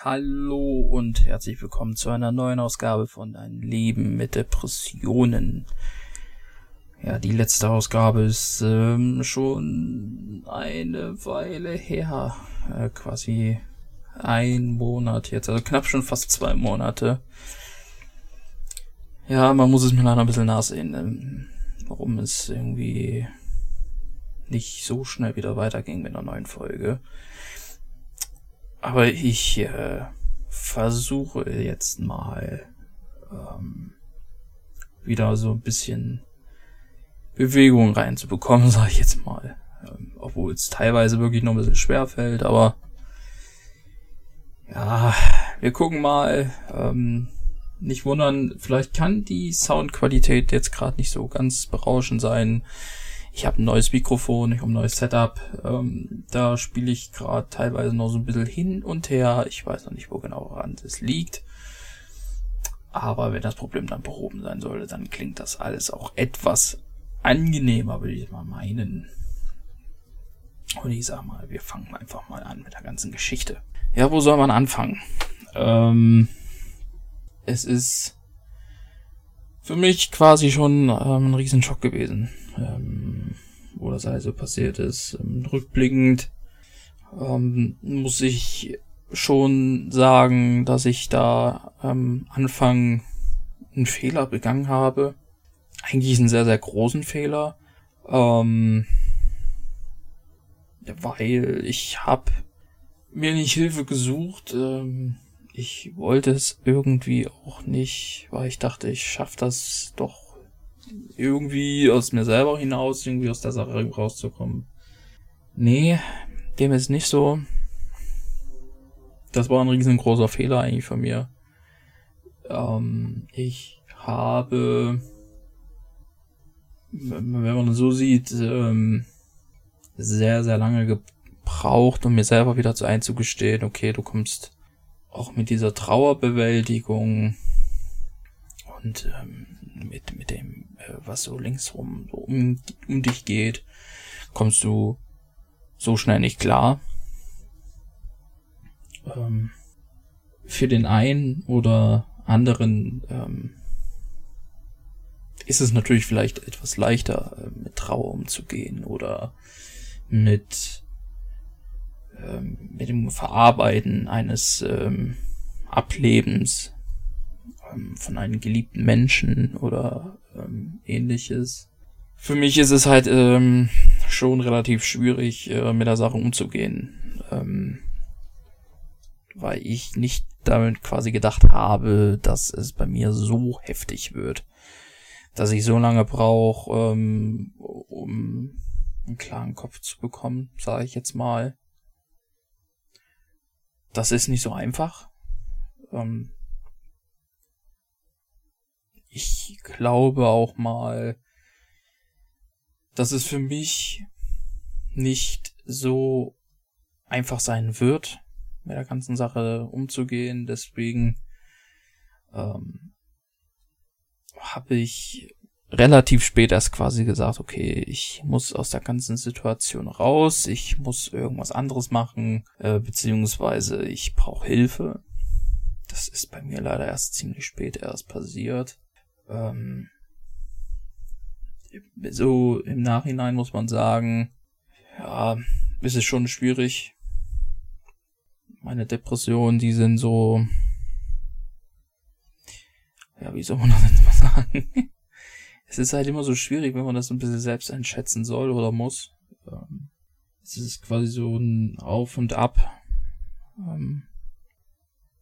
Hallo und herzlich willkommen zu einer neuen Ausgabe von Ein Leben mit Depressionen. Ja, die letzte Ausgabe ist ähm, schon eine Weile her. Äh, quasi ein Monat jetzt, also knapp schon fast zwei Monate. Ja, man muss es mir leider ein bisschen nachsehen, ähm, warum es irgendwie nicht so schnell wieder weiterging mit einer neuen Folge. Aber ich äh, versuche jetzt mal ähm, wieder so ein bisschen Bewegung reinzubekommen, sage ich jetzt mal. Ähm, obwohl es teilweise wirklich noch ein bisschen schwer fällt, aber ja, wir gucken mal. Ähm, nicht wundern, vielleicht kann die Soundqualität jetzt gerade nicht so ganz berauschend sein. Ich habe ein neues Mikrofon, ich habe ein neues Setup. Ähm, da spiele ich gerade teilweise noch so ein bisschen hin und her. Ich weiß noch nicht, wo genau ran es liegt. Aber wenn das Problem dann behoben sein sollte, dann klingt das alles auch etwas angenehmer, würde ich mal meinen. Und ich sag mal, wir fangen einfach mal an mit der ganzen Geschichte. Ja, wo soll man anfangen? Ähm, es ist für mich quasi schon ähm, ein Riesenschock gewesen, ähm, wo das also passiert ist. Ähm, rückblickend ähm, muss ich schon sagen, dass ich da am Anfang einen Fehler begangen habe. Eigentlich einen sehr, sehr großen Fehler. Ähm, weil ich habe mir nicht Hilfe gesucht. Ähm, ich wollte es irgendwie auch nicht, weil ich dachte, ich schaff das doch irgendwie aus mir selber hinaus, irgendwie aus der Sache rauszukommen. Nee, dem ist nicht so. Das war ein riesengroßer Fehler eigentlich von mir. Ähm, ich habe, wenn man so sieht, ähm, sehr, sehr lange gebraucht, um mir selber wieder zu einzugestehen, okay, du kommst auch mit dieser Trauerbewältigung und ähm, mit, mit dem, äh, was so linksrum so um, um dich geht, kommst du so schnell nicht klar. Ähm, für den einen oder anderen ähm, ist es natürlich vielleicht etwas leichter, äh, mit Trauer umzugehen oder mit ähm, mit dem Verarbeiten eines ähm, Ablebens ähm, von einem geliebten Menschen oder ähm, ähnliches. Für mich ist es halt ähm, schon relativ schwierig, äh, mit der Sache umzugehen, ähm, weil ich nicht damit quasi gedacht habe, dass es bei mir so heftig wird, dass ich so lange brauche, ähm, um einen klaren Kopf zu bekommen, sage ich jetzt mal das ist nicht so einfach. Ähm ich glaube auch mal, dass es für mich nicht so einfach sein wird, mit der ganzen Sache umzugehen. Deswegen ähm, habe ich relativ spät erst quasi gesagt, okay, ich muss aus der ganzen Situation raus, ich muss irgendwas anderes machen, äh, beziehungsweise ich brauche Hilfe. Das ist bei mir leider erst ziemlich spät erst passiert. Ähm, so im Nachhinein muss man sagen, ja, ist es schon schwierig. Meine Depressionen, die sind so, ja, wie soll man das jetzt mal sagen? es ist halt immer so schwierig, wenn man das ein bisschen selbst einschätzen soll oder muss. Ähm, es ist quasi so ein Auf und Ab. Ähm,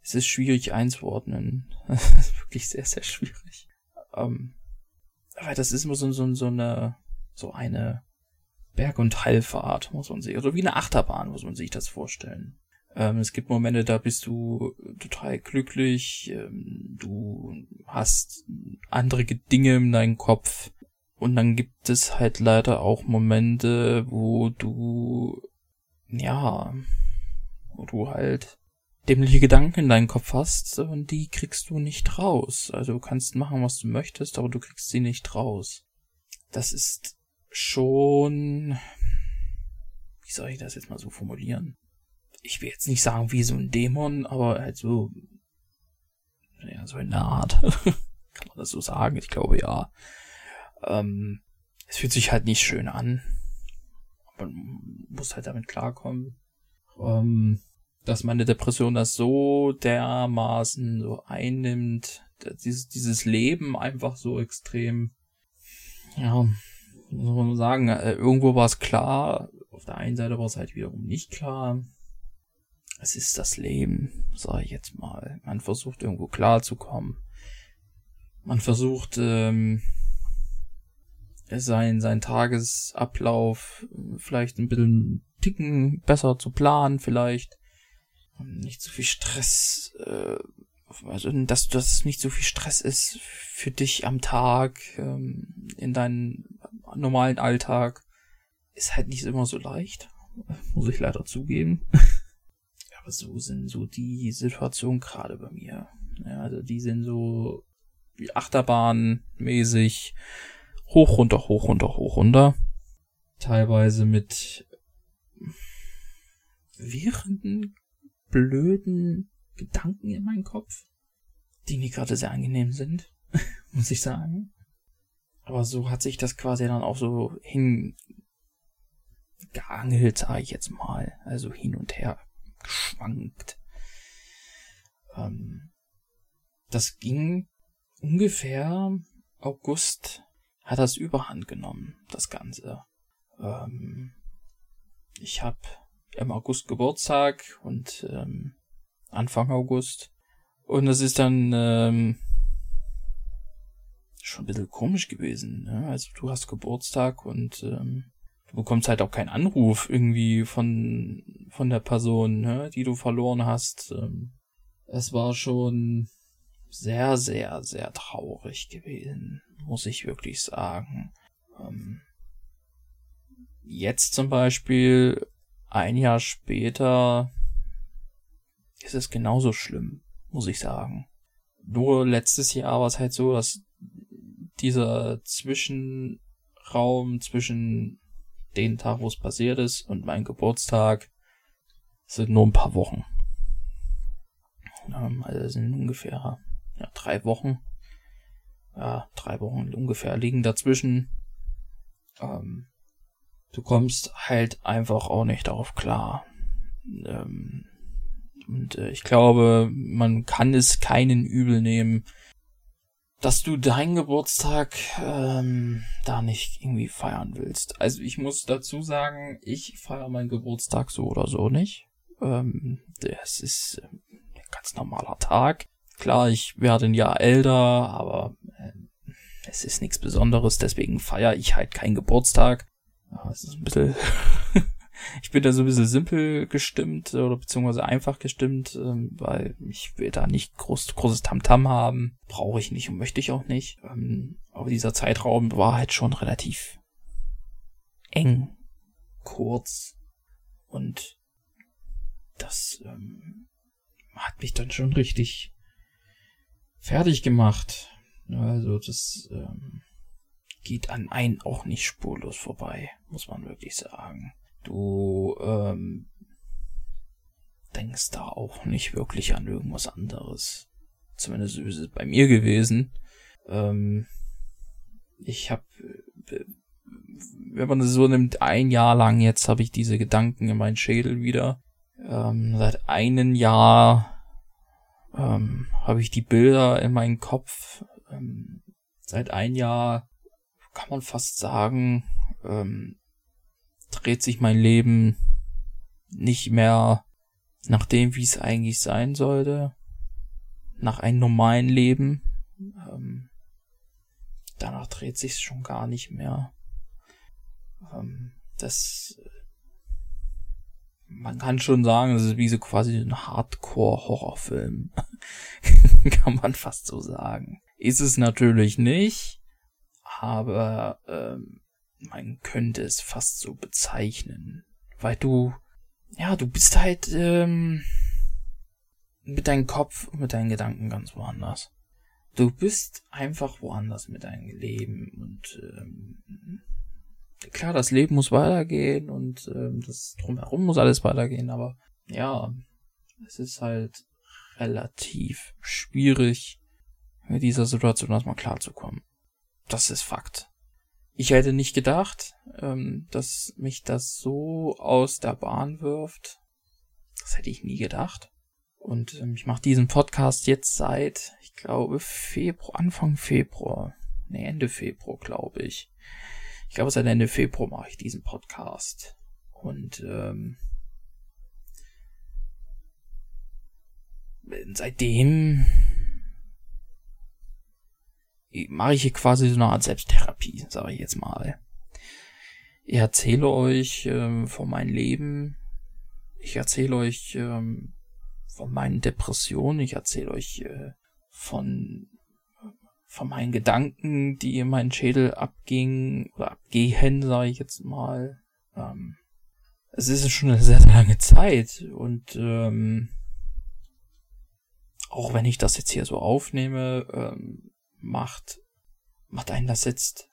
es ist schwierig einzuordnen. Es ist wirklich sehr, sehr schwierig. Ähm, aber das ist immer so, so, so eine, so eine Berg- und Heilfahrt, muss man sich, also wie eine Achterbahn, muss man sich das vorstellen. Ähm, es gibt Momente, da bist du total glücklich, ähm, du hast andere Dinge in deinem Kopf. Und dann gibt es halt leider auch Momente, wo du, ja, wo du halt dämliche Gedanken in deinem Kopf hast und die kriegst du nicht raus. Also du kannst machen, was du möchtest, aber du kriegst sie nicht raus. Das ist schon, wie soll ich das jetzt mal so formulieren? ich will jetzt nicht sagen wie so ein Dämon, aber halt so, ja, so in der Art. Kann man das so sagen? Ich glaube ja. Ähm, es fühlt sich halt nicht schön an. Man muss halt damit klarkommen. Ähm, dass meine Depression das so dermaßen so einnimmt, dieses, dieses Leben einfach so extrem, ja, soll man sagen, äh, irgendwo war es klar, auf der einen Seite war es halt wiederum nicht klar. Es ist das Leben, sage ich jetzt mal. Man versucht irgendwo klarzukommen. Man versucht ähm, sein sein Tagesablauf vielleicht ein bisschen Ticken besser zu planen, vielleicht nicht so viel Stress, äh, also dass das nicht so viel Stress ist für dich am Tag, ähm, in deinem normalen Alltag, ist halt nicht immer so leicht, muss ich leider zugeben. Aber so sind so die Situationen gerade bei mir. Ja, also die sind so wie Achterbahn-mäßig hoch, runter, hoch, runter, hoch, runter. Teilweise mit wirrenden blöden Gedanken in meinem Kopf, die mir gerade sehr angenehm sind, muss ich sagen. Aber so hat sich das quasi dann auch so hingeangelt, sage ich jetzt mal. Also hin und her geschwankt. Ähm, das ging ungefähr August hat das überhand genommen, das Ganze. Ähm, ich habe im August Geburtstag und ähm, Anfang August. Und das ist dann ähm, schon ein bisschen komisch gewesen. Ne? Also du hast Geburtstag und ähm, du bekommst halt auch keinen Anruf irgendwie von von der Person, ne? die du verloren hast. Ähm, es war schon sehr, sehr, sehr traurig gewesen, muss ich wirklich sagen. Ähm, jetzt zum Beispiel ein Jahr später ist es genauso schlimm, muss ich sagen. Nur letztes Jahr war es halt so, dass dieser Zwischenraum zwischen den Tag, wo es passiert ist, und mein Geburtstag sind nur ein paar Wochen. Ähm, also sind ungefähr ja, drei Wochen. Ja, drei Wochen ungefähr liegen dazwischen. Ähm, du kommst halt einfach auch nicht darauf klar. Ähm, und äh, ich glaube, man kann es keinen übel nehmen, dass du deinen Geburtstag ähm, da nicht irgendwie feiern willst. Also ich muss dazu sagen, ich feiere meinen Geburtstag so oder so nicht. Ähm, das ist äh, ein ganz normaler Tag. Klar, ich werde ein Jahr älter, aber äh, es ist nichts Besonderes, deswegen feiere ich halt keinen Geburtstag. Ja, es ist ein bisschen, ich bin da so ein bisschen simpel gestimmt oder beziehungsweise einfach gestimmt, ähm, weil ich will da nicht groß, großes Tamtam -Tam haben. Brauche ich nicht und möchte ich auch nicht. Ähm, aber dieser Zeitraum war halt schon relativ eng, kurz und das ähm, hat mich dann schon richtig fertig gemacht. Also das ähm, geht an einen auch nicht spurlos vorbei, muss man wirklich sagen. Du ähm, denkst da auch nicht wirklich an irgendwas anderes. Zumindest ist es bei mir gewesen. Ähm, ich habe, wenn man das so nimmt, ein Jahr lang jetzt habe ich diese Gedanken in meinen Schädel wieder. Ähm, seit einem Jahr ähm, habe ich die Bilder in meinem Kopf. Ähm, seit ein Jahr kann man fast sagen, ähm, dreht sich mein Leben nicht mehr nach dem, wie es eigentlich sein sollte, nach einem normalen Leben. Ähm, danach dreht sich schon gar nicht mehr. Ähm, das, man kann schon sagen, das ist wie so quasi ein Hardcore-Horrorfilm. kann man fast so sagen. Ist es natürlich nicht aber ähm, man könnte es fast so bezeichnen, weil du, ja, du bist halt ähm, mit deinem Kopf und mit deinen Gedanken ganz woanders. Du bist einfach woanders mit deinem Leben und ähm, klar, das Leben muss weitergehen und ähm, das drumherum muss alles weitergehen, aber ja, es ist halt relativ schwierig, mit dieser Situation erstmal klarzukommen. Das ist Fakt. Ich hätte nicht gedacht, ähm, dass mich das so aus der Bahn wirft. Das hätte ich nie gedacht. Und ähm, ich mache diesen Podcast jetzt seit, ich glaube, Februar, Anfang Februar. Nee, Ende Februar, glaube ich. Ich glaube, seit Ende Februar mache ich diesen Podcast. Und ähm, seitdem mache ich hier quasi so eine Art Selbsttherapie, sage ich jetzt mal. Ich erzähle euch ähm, von meinem Leben, ich erzähle euch ähm, von meinen Depressionen, ich erzähle euch äh, von von meinen Gedanken, die in meinen Schädel abgingen oder abgehen, sage ich jetzt mal. Ähm, es ist schon eine sehr, sehr lange Zeit und ähm, auch wenn ich das jetzt hier so aufnehme, ähm, macht, macht einen das jetzt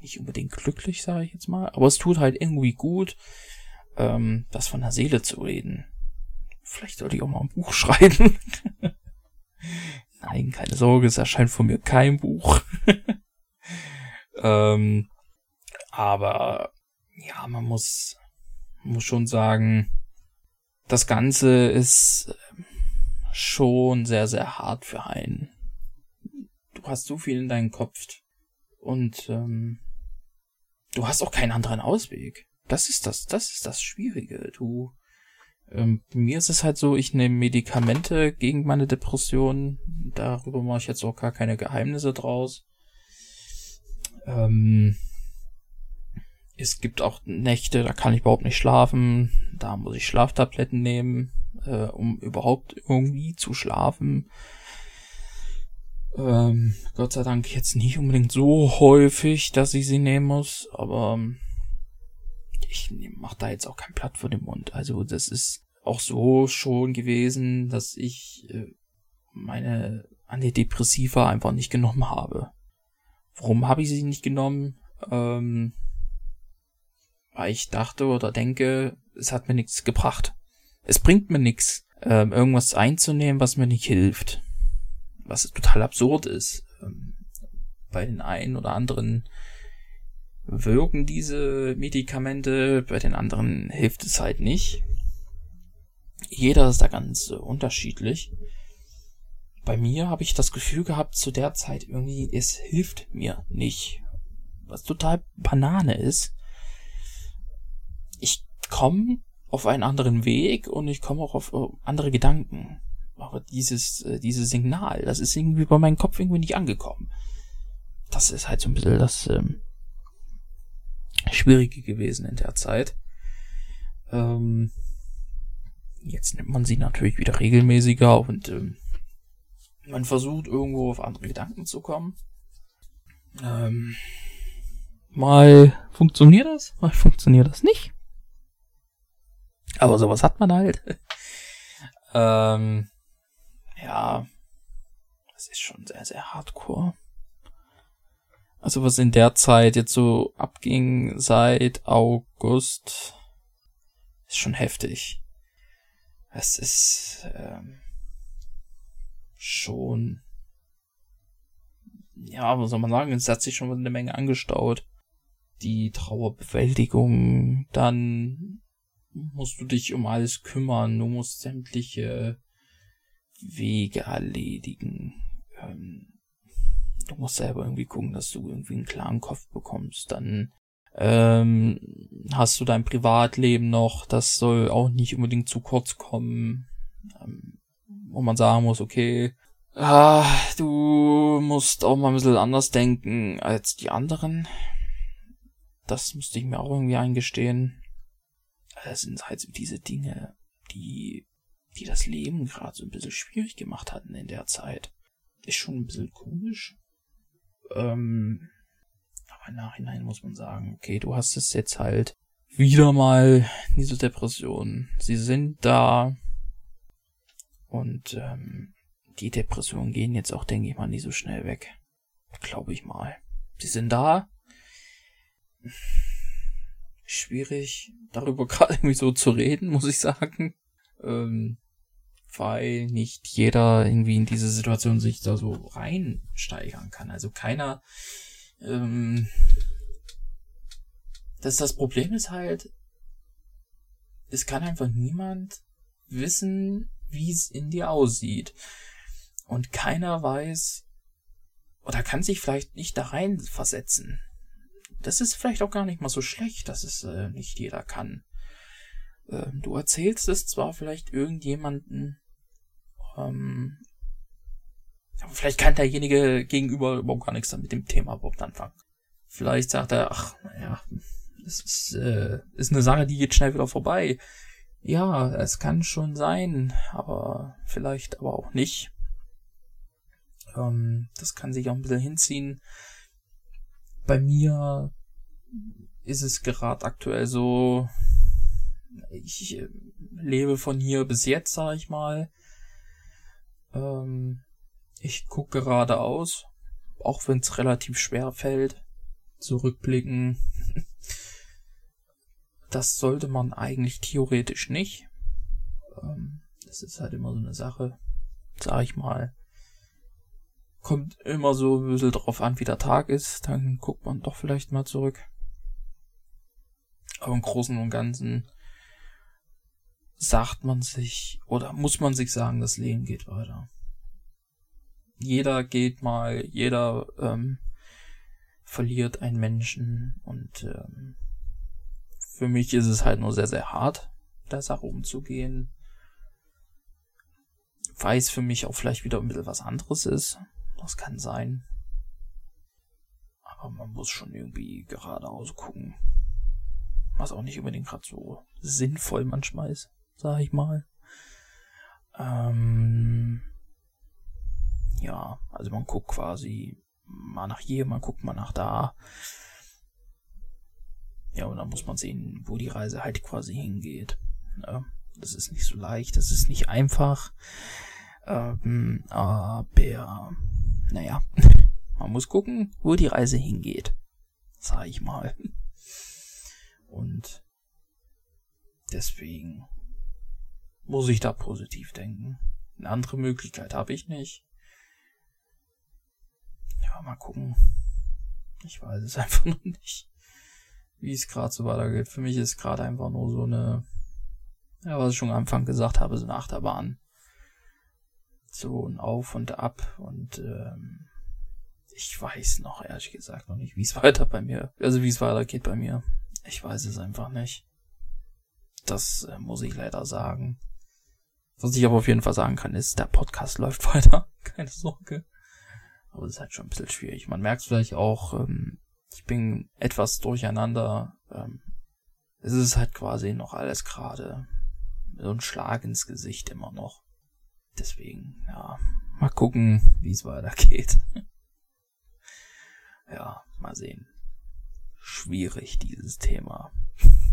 nicht unbedingt glücklich, sage ich jetzt mal, aber es tut halt irgendwie gut, ähm, das von der Seele zu reden. Vielleicht sollte ich auch mal ein Buch schreiben. Nein, keine Sorge, es erscheint von mir kein Buch. ähm, aber ja, man muss, muss schon sagen, das Ganze ist schon sehr, sehr hart für einen du hast so viel in deinem Kopf und ähm, du hast auch keinen anderen Ausweg. Das ist das, das ist das Schwierige. Du, ähm, mir ist es halt so, ich nehme Medikamente gegen meine Depression. Darüber mache ich jetzt auch gar keine Geheimnisse draus. Ähm, es gibt auch Nächte, da kann ich überhaupt nicht schlafen. Da muss ich Schlaftabletten nehmen, äh, um überhaupt irgendwie zu schlafen. Ähm, Gott sei Dank jetzt nicht unbedingt so häufig, dass ich sie nehmen muss, aber ähm, ich mach da jetzt auch kein Blatt vor den Mund. Also das ist auch so schon gewesen, dass ich äh, meine Antidepressiva einfach nicht genommen habe. Warum habe ich sie nicht genommen? Ähm, weil ich dachte oder denke, es hat mir nichts gebracht. Es bringt mir nichts, ähm, irgendwas einzunehmen, was mir nicht hilft was total absurd ist. Ähm, bei den einen oder anderen wirken diese Medikamente, bei den anderen hilft es halt nicht. Jeder ist da ganz unterschiedlich. Bei mir habe ich das Gefühl gehabt, zu der Zeit irgendwie, es hilft mir nicht. Was total Banane ist. Ich komme auf einen anderen Weg und ich komme auch auf andere Gedanken aber dieses, äh, dieses Signal, das ist irgendwie bei meinem Kopf irgendwie nicht angekommen. Das ist halt so ein bisschen das ähm, Schwierige gewesen in der Zeit. Ähm, jetzt nimmt man sie natürlich wieder regelmäßiger und ähm, man versucht irgendwo auf andere Gedanken zu kommen. Ähm, mal funktioniert das, mal funktioniert das nicht. Aber sowas hat man halt. ähm, ja, das ist schon sehr, sehr hardcore. Also was in der Zeit jetzt so abging seit August, ist schon heftig. Es ist ähm, schon, ja, was soll man sagen, es hat sich schon eine Menge angestaut. Die Trauerbewältigung, dann musst du dich um alles kümmern, du musst sämtliche Wege erledigen. Ähm, du musst selber irgendwie gucken, dass du irgendwie einen klaren Kopf bekommst. Dann ähm, hast du dein Privatleben noch, das soll auch nicht unbedingt zu kurz kommen. Ähm, wo man sagen muss, okay, ah, du musst auch mal ein bisschen anders denken als die anderen. Das musste ich mir auch irgendwie eingestehen. Das sind halt diese Dinge, die die das Leben gerade so ein bisschen schwierig gemacht hatten in der Zeit. Ist schon ein bisschen komisch. Ähm, aber im Nachhinein muss man sagen, okay, du hast es jetzt halt wieder mal, diese Depressionen. Sie sind da. Und ähm, die Depressionen gehen jetzt auch, denke ich mal, nicht so schnell weg. Glaube ich mal. Sie sind da. schwierig, darüber gerade irgendwie so zu reden, muss ich sagen. Ähm, weil nicht jeder irgendwie in diese Situation sich da so reinsteigern kann. Also keiner, ähm, das, das Problem ist halt, es kann einfach niemand wissen, wie es in dir aussieht. Und keiner weiß, oder kann sich vielleicht nicht da rein versetzen. Das ist vielleicht auch gar nicht mal so schlecht, dass es äh, nicht jeder kann. Ähm, du erzählst es zwar vielleicht irgendjemanden, ähm, aber vielleicht kann derjenige gegenüber überhaupt gar nichts mit dem Thema überhaupt anfangen. Vielleicht sagt er, ach, naja, das ist, äh, ist eine Sache, die geht schnell wieder vorbei. Ja, es kann schon sein, aber vielleicht aber auch nicht. Ähm, das kann sich auch ein bisschen hinziehen. Bei mir ist es gerade aktuell so, ich äh, lebe von hier bis jetzt, sag ich mal. Ähm, ich gucke geradeaus, auch wenn es relativ schwer fällt. Zurückblicken. Das sollte man eigentlich theoretisch nicht. Ähm, das ist halt immer so eine Sache, sag ich mal. Kommt immer so ein bisschen drauf an, wie der Tag ist. Dann guckt man doch vielleicht mal zurück. Aber im Großen und Ganzen sagt man sich oder muss man sich sagen, das Leben geht weiter. Jeder geht mal, jeder ähm, verliert einen Menschen und ähm, für mich ist es halt nur sehr, sehr hart, der Sache umzugehen. Weiß für mich auch vielleicht wieder ein bisschen was anderes ist. Das kann sein. Aber man muss schon irgendwie geradeaus gucken. Was auch nicht unbedingt gerade so sinnvoll manchmal ist sag ich mal. Ähm, ja, also man guckt quasi mal nach hier, man guckt mal nach da. Ja, und dann muss man sehen, wo die Reise halt quasi hingeht. Ja, das ist nicht so leicht, das ist nicht einfach. Ähm, aber, naja, man muss gucken, wo die Reise hingeht. Sag ich mal. Und deswegen muss ich da positiv denken. Eine andere Möglichkeit habe ich nicht. Ja, mal gucken. Ich weiß es einfach noch nicht, wie es gerade so weitergeht. Für mich ist gerade einfach nur so eine, ja, was ich schon am Anfang gesagt habe, so eine Achterbahn. So ein Auf und Ab und ähm, ich weiß noch ehrlich gesagt noch nicht, wie es weiter bei mir, also wie es weitergeht bei mir. Ich weiß es einfach nicht. Das äh, muss ich leider sagen. Was ich aber auf jeden Fall sagen kann, ist, der Podcast läuft weiter. Keine Sorge. Aber es ist halt schon ein bisschen schwierig. Man merkt vielleicht auch, ähm, ich bin etwas durcheinander. Ähm, es ist halt quasi noch alles gerade so ein Schlag ins Gesicht immer noch. Deswegen, ja, mal gucken, wie es weitergeht. ja, mal sehen. Schwierig, dieses Thema.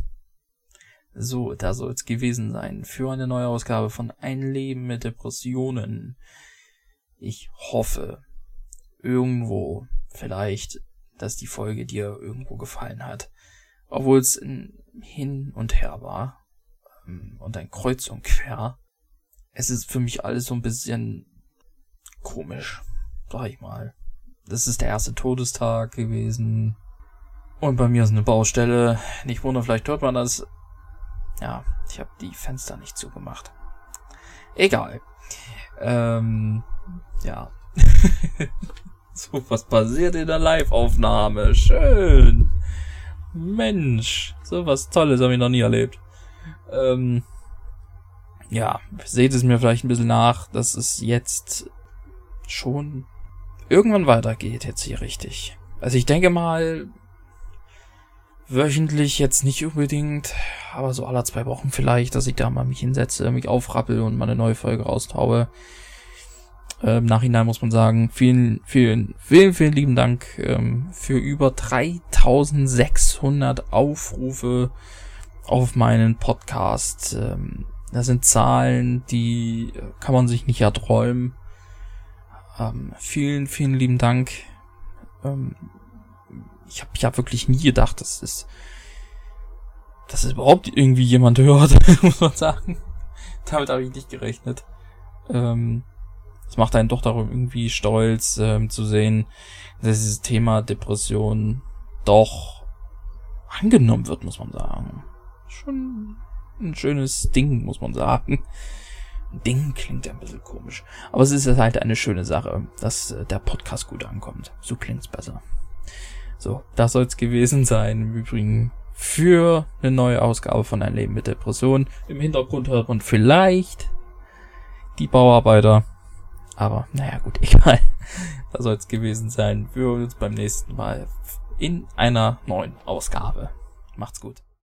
So, da soll es gewesen sein für eine neue Ausgabe von Ein Leben mit Depressionen. Ich hoffe, irgendwo, vielleicht, dass die Folge dir irgendwo gefallen hat. Obwohl es hin und her war ähm, und ein Kreuz und quer. Es ist für mich alles so ein bisschen komisch, sag ich mal. Das ist der erste Todestag gewesen. Und bei mir ist eine Baustelle. Nicht wundern, vielleicht hört man das ja, ich habe die Fenster nicht zugemacht. Egal. Ähm, ja. so, was passiert in der Live-Aufnahme? Schön. Mensch, so was Tolles habe ich noch nie erlebt. Ähm, ja, seht es mir vielleicht ein bisschen nach, dass es jetzt schon irgendwann weitergeht, jetzt hier richtig. Also ich denke mal, wöchentlich jetzt nicht unbedingt, aber so alle zwei Wochen vielleicht, dass ich da mal mich hinsetze, mich aufrappel und mal eine neue Folge raustaube. Äh, Im Nachhinein muss man sagen, vielen, vielen, vielen, vielen lieben Dank ähm, für über 3600 Aufrufe auf meinen Podcast. Ähm, das sind Zahlen, die kann man sich nicht erträumen. Ähm, vielen, vielen lieben Dank. Ähm, ich habe ja wirklich nie gedacht, dass es dass es überhaupt irgendwie jemand hört, muss man sagen. Damit habe ich nicht gerechnet. Ähm, es macht einen doch darum irgendwie stolz ähm, zu sehen, dass dieses Thema Depression doch angenommen wird, muss man sagen. Schon ein schönes Ding, muss man sagen. Ding klingt ein bisschen komisch. Aber es ist halt eine schöne Sache, dass äh, der Podcast gut ankommt. So klingt's besser. So, das soll's gewesen sein. Im Übrigen für eine neue Ausgabe von Ein Leben mit Depression. Im Hintergrund hört man vielleicht die Bauarbeiter. Aber naja, gut, egal. Das soll's gewesen sein. Wir hören uns beim nächsten Mal in einer neuen Ausgabe. Macht's gut.